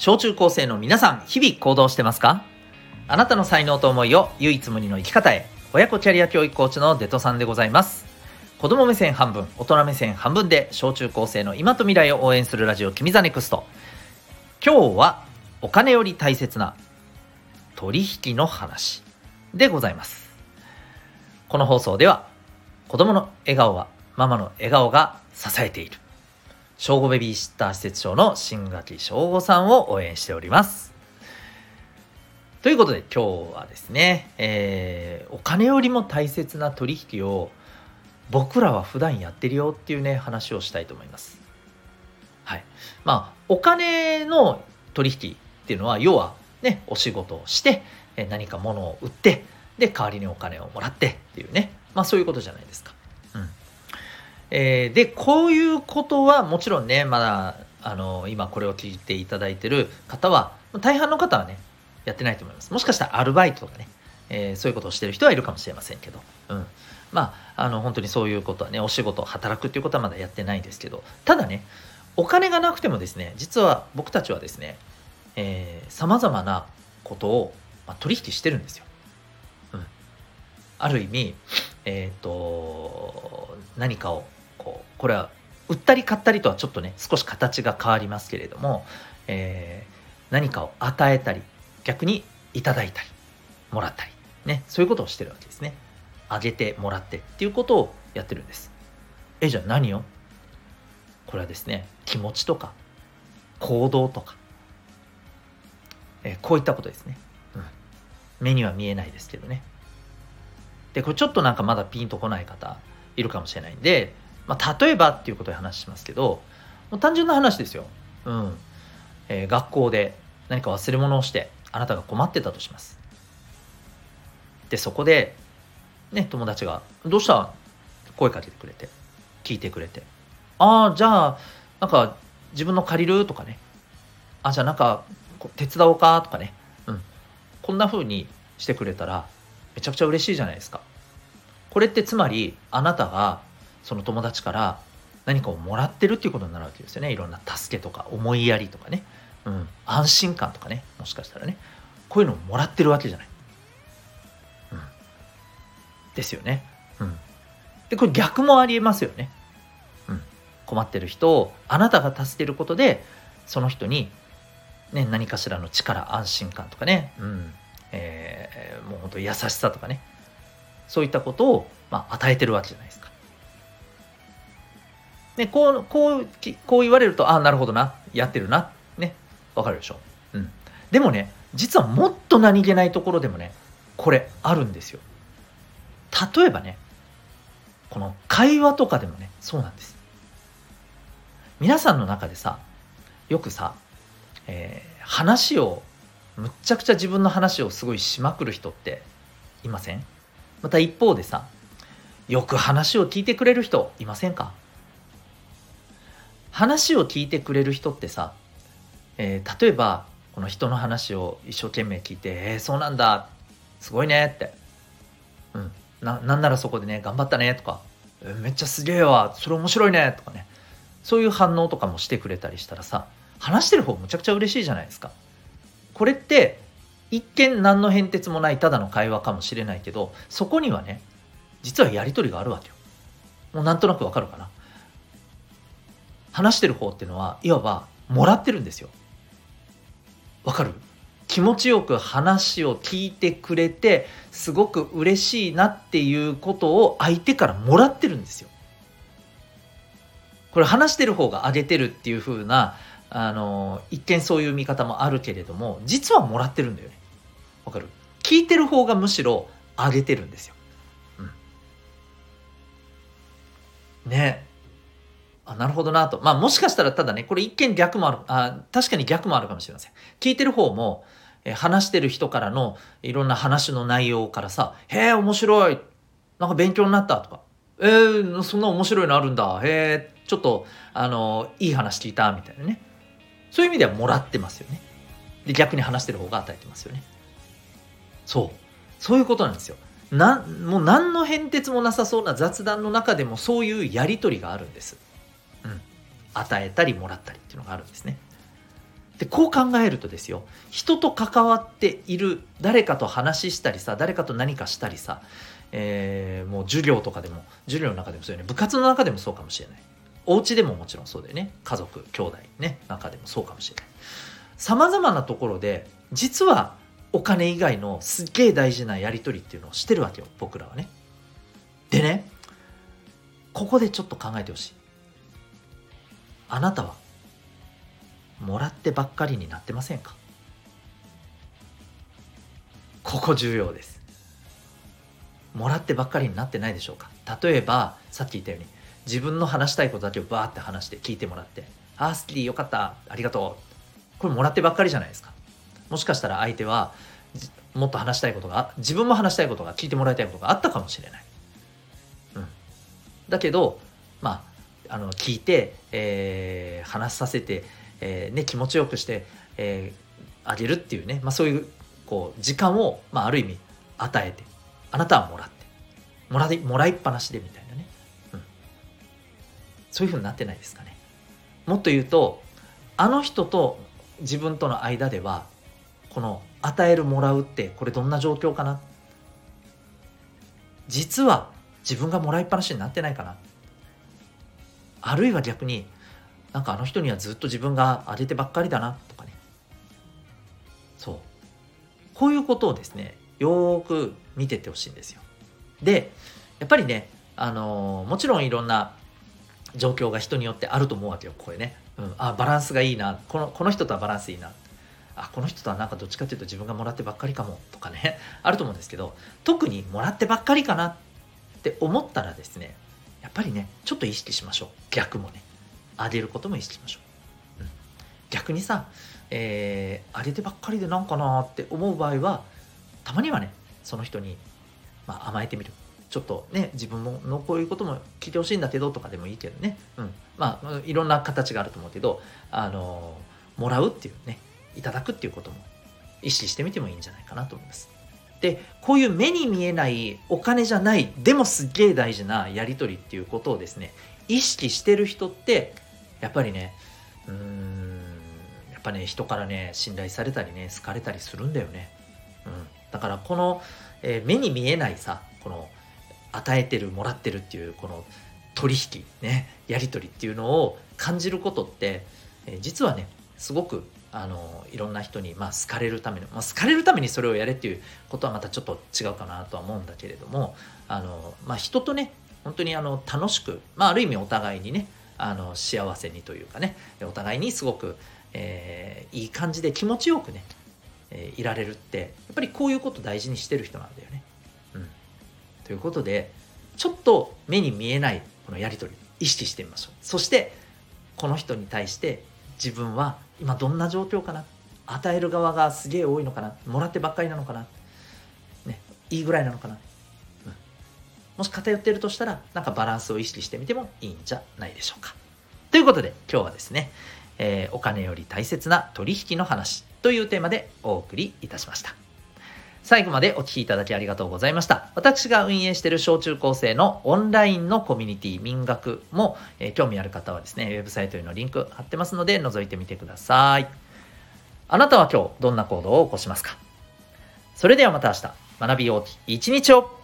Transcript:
小中高生の皆さん、日々行動してますか？あなたの才能と思いを唯一無二の生き方へ。親子キャリア教育コーチのデトさんでございます。子供目線半分、大人目線半分で小中高生の今と未来を応援するラジオ番組 The NEXT。今日はお金より大切な取引の話でございます。この放送では子供の笑顔はママの笑顔が支えている。正午ベビーシッター施設長の新垣正吾さんを応援しております。ということで今日はですね、えー、お金よりも大切な取引を僕らは普段やってるよっていうね話をしたいと思います。はい。まあお金の取引っていうのは要はねお仕事をして何か物を売ってで代わりにお金をもらってっていうねまあそういうことじゃないですか。えー、でこういうことはもちろんねまだあの今これを聞いていただいてる方は大半の方はねやってないと思います。もしかしたらアルバイトとかね、えー、そういうことをしてる人はいるかもしれませんけど、うん、まああの本当にそういうことはねお仕事働くっていうことはまだやってないですけど。ただねお金がなくてもですね実は僕たちはですねさまざまなことを、まあ、取引してるんですよ。うん、ある意味、えーと何かをこうこれは売ったり買ったりとはちょっとね少し形が変わりますけれども、えー、何かを与えたり逆にいただいたりもらったりねそういうことをしてるわけですね。あげてもらってっていうことをやってるんです。えじゃあ何をこれはですね気持ちとか行動とか、えー、こういったことですね、うん、目には見えないですけどね。でこれちょっとなんかまだピンとこない方いるかもしれないんでまあ、例えばっていうことで話しますけどもう単純な話ですよ、うん。えー、学校で何か忘れ物をしてあなたが困ってたとします。でそこでね友達が「どうした?」声かけてくれて聞いてくれて「ああじゃあなんか自分の借りる?」とかね「あじゃあなんか手伝おうか?」とかね、うん、こんな風にしてくれたらめちゃくちゃ嬉しいじゃないですか。これってつまりあなたがその友達から何かをもらってるっていうことになるわけですよね。いろんな助けとか思いやりとかね、うん、安心感とかね。もしかしたらね。こういうのをもらってるわけじゃない、うん、ですよね、うん、でこれ逆もありえますよね、うん、困ってる人をあなたが助けることでその人に、ね、何かしらの力安心感とかね、うん。えー、もう本当優しさとかね。そういったことを、まあ、与えてるわけじゃないですか。ね、こう、こう、こう言われると、ああ、なるほどな、やってるな、ね、わかるでしょ。うん。でもね、実はもっと何気ないところでもね、これあるんですよ。例えばね、この会話とかでもね、そうなんです。皆さんの中でさ、よくさ、えー、話を、むっちゃくちゃ自分の話をすごいしまくる人っていません？また一方でさ、よく話を聞いてくれる人いませんか？話を聞いてくれる人ってさ、えー、例えばこの人の話を一生懸命聞いて「えー、そうなんだすごいね」って、うん、ななんならそこでね「頑張ったね」とか「えー、めっちゃすげえわそれ面白いね」とかね。そういう反応とかもしてくれたりしたらさ話してる方むちゃくちゃ嬉しいじゃないですか。これって一見何の変哲もないただの会話かもしれないけどそこにはね実はやり取りがあるわけよ。もうなんとなくわかるかな。話してる方っていうのはいわばもらってるんですよ。わかる？気持ちよく話を聞いてくれてすごく嬉しいなっていうことを相手からもらってるんですよ。これ話してる方が上げてるっていう風なあの一見そういう見方もあるけれども実はもらってるんだよね。わかる？聞いてる方がむしろ上げてるんですよ。うん、ねあなるほどなと。まあもしかしたらただね、これ一見逆もある、あ確かに逆もあるかもしれません。聞いてる方も、え話してる人からのいろんな話の内容からさ、へえ、面白い。なんか勉強になったとか、えー、そんな面白いのあるんだ。へえ、ちょっと、あの、いい話聞いた、みたいなね。そういう意味ではもらってますよね。で、逆に話してる方が与えてますよね。そう。そういうことなんですよ。な、もう何の変哲もなさそうな雑談の中でもそういうやりとりがあるんです。うん与えたりもらったりっていうのがあるんですね。でこう考えるとですよ人と関わっている誰かと話したりさ誰かと何かしたりさ、えー、もう授業とかでも授業の中でもそうよね。部活の中でもそうかもしれない。お家でももちろんそうだよね。家族兄弟ね中でもそうかもしれない。さまざまなところで実はお金以外のすっげえ大事なやり取りっていうのをしてるわけよ僕らはね。でねここでちょっと考えてほしい。あなたはもらってばっかりになってませんか？ここ重要です。もらってばっかりになってないでしょうか？例えばさっき言ったように自分の話したいことだけをバーって話して聞いてもらって「ああスキリよかったありがとう」これもらってばっかりじゃないですか。もしかしたら相手はもっと話したいことが自分も話したいことが聞いてもらいたいことがあったかもしれない、うん、だけどまああの聞いて、えー、話させてえー、ね、気持ちよくして、えー、あげるっていうね、まあ、そういうこう時間を、まあ、ある意味与えてあなたはもらってもらいもらいっぱなしでみたいなね、うん、そういうふうになってないですかね。もっと言うとあの人と自分との間ではこの与えるもらうってこれどんな状況かな。実は自分がもらいっぱなしになってないかな。あるいは逆になんかあの人にはずっと自分があげてばっかりだなとかね。そう。こういうことをですねよーく見ててほしいんですよ。でやっぱりねあのー、もちろんいろんな状況が人によってあると思うわけよこれね、うん、あバランスがいいな。このこの人とはバランスいいな。あこの人とはなんかどっちかっていうと自分がもらってばっかりかもとかね。あると思うんですけど特にもらってばっかりかなって思ったらですねっぱりねちょっと意識しましょう。逆もね。上げることも意識しましょう、うん、逆にさ、えー、上げてばっかりでなんかなって思う場合はたまにはねその人に、まあ、甘えてみる。ちょっとね自分のこういうことも聞いてほしいんだけどとかでもいいけどね、うん、まあいろんな形があると思うけどあのもらうっていうねいただくっていうことも意識してみてもいいんじゃないかなと思います。でこういう目に見えないお金じゃないでもすっげえ大事なやり取りっていうことをですね意識してる人ってやっぱりねうーんやっぱね人からね信頼されたりね好かれたりするんだよね、うん、だからこの、えー、目に見えないさこの与えてるもらってるっていうこの取引ねやり取りっていうのを感じることって、えー、実はねすごくあのいろんな人に、まあ、好かれるための、まあ、好かれるためにそれをやれっていうことはまたちょっと違うかなとは思うんだけれどもあの、まあ、人とね本当にあの楽しく、まあ、ある意味お互いにねあの幸せにというかねお互いにすごく、えー、いい感じで気持ちよくね、えー、いられるってやっぱりこういうこと大事にしてる人なんだよね。うん、ということでちょっと目に見えないこのやり取り意識してみましょう。そしてこの人に対して自分は今どんな状況かな？与える側がすげえ多いのかな？もらってばっかりなのかな、ね、いいぐらいなのかな？うんもし偏ってるとしたら、なんかバランスを意識してみてもいいんじゃないでしょうか。ということで、今日はですね、えー、お金より大切な取引の話というテーマでお送りいたしました。最後までお聴きいただきありがとうございました。私が運営している小中高生のオンラインのコミュニティ民学も、えー、興味ある方はですね、ウェブサイトへのリンク貼ってますので覗いてみてください。あなたは今日どんな行動を起こしますか？それではまた明日、学びよう一日を